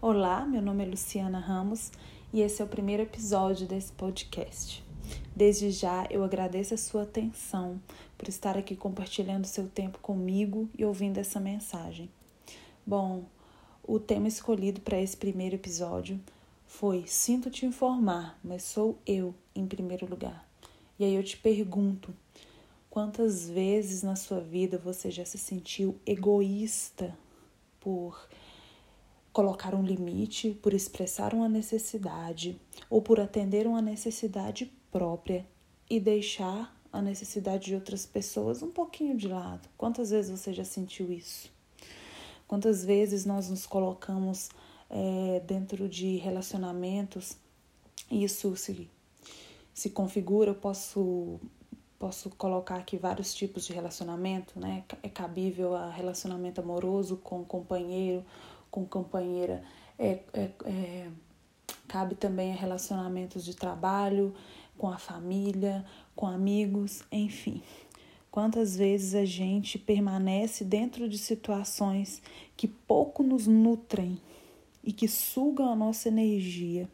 Olá, meu nome é Luciana Ramos e esse é o primeiro episódio desse podcast. Desde já eu agradeço a sua atenção por estar aqui compartilhando seu tempo comigo e ouvindo essa mensagem. Bom, o tema escolhido para esse primeiro episódio foi Sinto te informar, mas sou eu em primeiro lugar. E aí eu te pergunto: quantas vezes na sua vida você já se sentiu egoísta por colocar um limite, por expressar uma necessidade ou por atender uma necessidade própria e deixar a necessidade de outras pessoas um pouquinho de lado. Quantas vezes você já sentiu isso? Quantas vezes nós nos colocamos é, dentro de relacionamentos e isso se, se configura? Eu posso posso colocar aqui vários tipos de relacionamento, né? É cabível a relacionamento amoroso com companheiro com companheira, é, é, é, cabe também a relacionamentos de trabalho, com a família, com amigos, enfim. Quantas vezes a gente permanece dentro de situações que pouco nos nutrem e que sugam a nossa energia.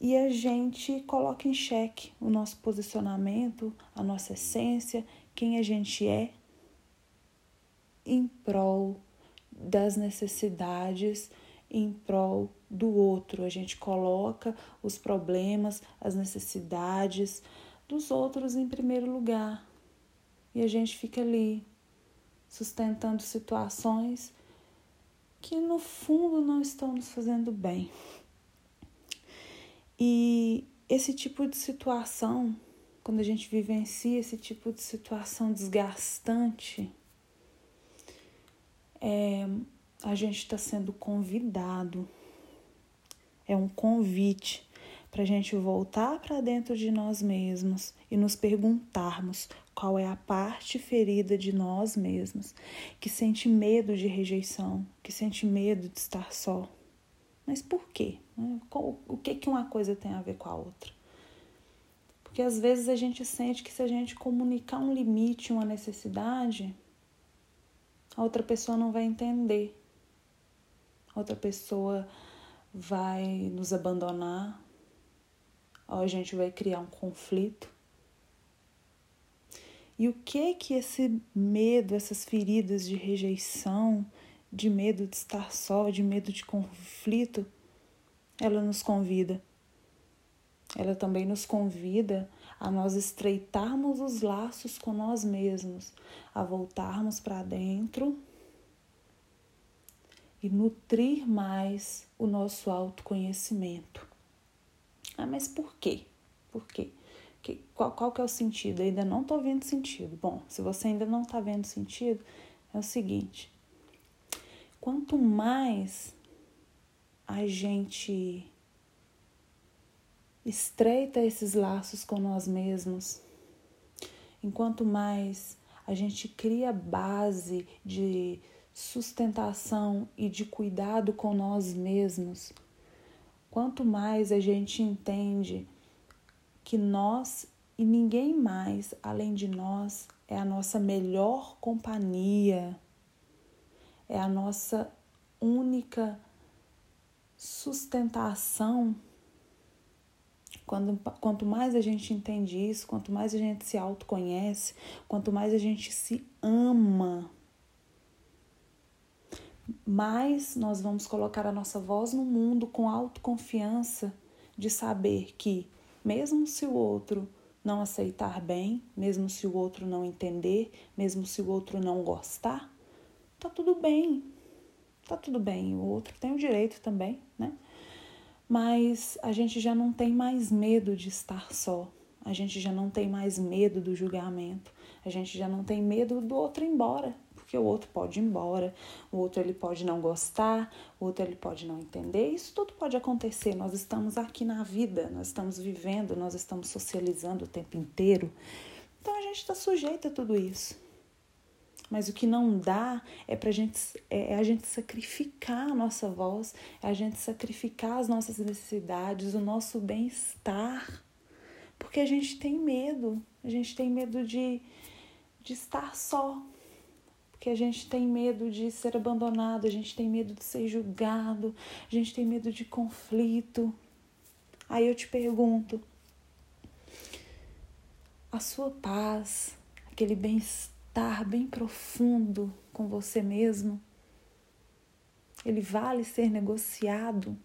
E a gente coloca em xeque o nosso posicionamento, a nossa essência, quem a gente é, em prol das necessidades em prol do outro. A gente coloca os problemas, as necessidades dos outros em primeiro lugar. E a gente fica ali sustentando situações que no fundo não estão nos fazendo bem. E esse tipo de situação, quando a gente vivencia esse tipo de situação desgastante, é, a gente está sendo convidado, é um convite para a gente voltar para dentro de nós mesmos e nos perguntarmos qual é a parte ferida de nós mesmos que sente medo de rejeição, que sente medo de estar só. Mas por quê? O que, que uma coisa tem a ver com a outra? Porque às vezes a gente sente que se a gente comunicar um limite, uma necessidade, a outra pessoa não vai entender. A outra pessoa vai nos abandonar, ou a gente vai criar um conflito. E o que que esse medo, essas feridas de rejeição, de medo de estar só, de medo de conflito, ela nos convida? Ela também nos convida a nós estreitarmos os laços com nós mesmos, a voltarmos para dentro e nutrir mais o nosso autoconhecimento. Ah, mas por quê? Por quê? Que, qual, qual que é o sentido? Eu ainda não estou vendo sentido. Bom, se você ainda não está vendo sentido, é o seguinte: quanto mais a gente estreita esses laços com nós mesmos. Enquanto mais a gente cria base de sustentação e de cuidado com nós mesmos, quanto mais a gente entende que nós e ninguém mais além de nós é a nossa melhor companhia, é a nossa única sustentação quando, quanto mais a gente entende isso, quanto mais a gente se autoconhece, quanto mais a gente se ama, mais nós vamos colocar a nossa voz no mundo com autoconfiança de saber que, mesmo se o outro não aceitar bem, mesmo se o outro não entender, mesmo se o outro não gostar, tá tudo bem. Tá tudo bem, o outro tem o direito também, né? Mas a gente já não tem mais medo de estar só. A gente já não tem mais medo do julgamento. A gente já não tem medo do outro ir embora, porque o outro pode ir embora, o outro ele pode não gostar, o outro ele pode não entender. Isso tudo pode acontecer. Nós estamos aqui na vida, nós estamos vivendo, nós estamos socializando o tempo inteiro. Então a gente está sujeito a tudo isso. Mas o que não dá é pra gente é, é a gente sacrificar a nossa voz, é a gente sacrificar as nossas necessidades, o nosso bem-estar. Porque a gente tem medo, a gente tem medo de, de estar só. porque a gente tem medo de ser abandonado, a gente tem medo de ser julgado, a gente tem medo de conflito. Aí eu te pergunto: a sua paz, aquele bem-estar bem profundo com você mesmo, ele vale ser negociado?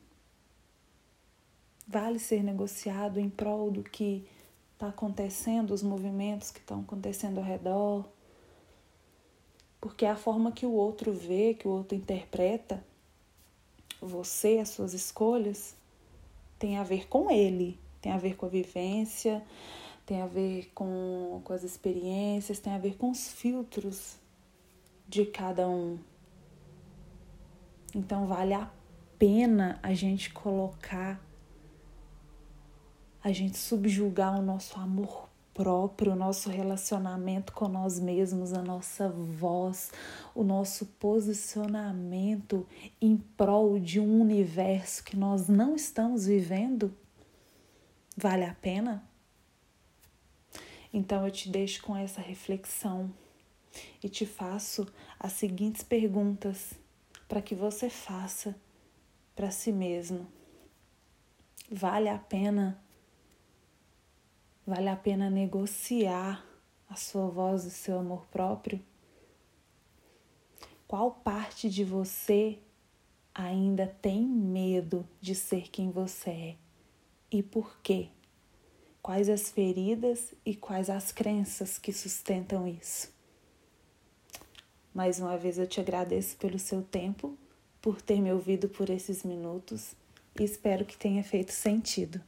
Vale ser negociado em prol do que está acontecendo, os movimentos que estão acontecendo ao redor? porque é a forma que o outro vê, que o outro interpreta você, as suas escolhas, tem a ver com ele, tem a ver com a vivência, tem a ver com, com as experiências, tem a ver com os filtros de cada um. Então vale a pena a gente colocar, a gente subjugar o nosso amor próprio, o nosso relacionamento com nós mesmos, a nossa voz, o nosso posicionamento em prol de um universo que nós não estamos vivendo? Vale a pena? Então eu te deixo com essa reflexão e te faço as seguintes perguntas para que você faça para si mesmo. Vale a pena Vale a pena negociar a sua voz, o seu amor próprio? Qual parte de você ainda tem medo de ser quem você é? E por quê? Quais as feridas e quais as crenças que sustentam isso? Mais uma vez eu te agradeço pelo seu tempo, por ter me ouvido por esses minutos e espero que tenha feito sentido.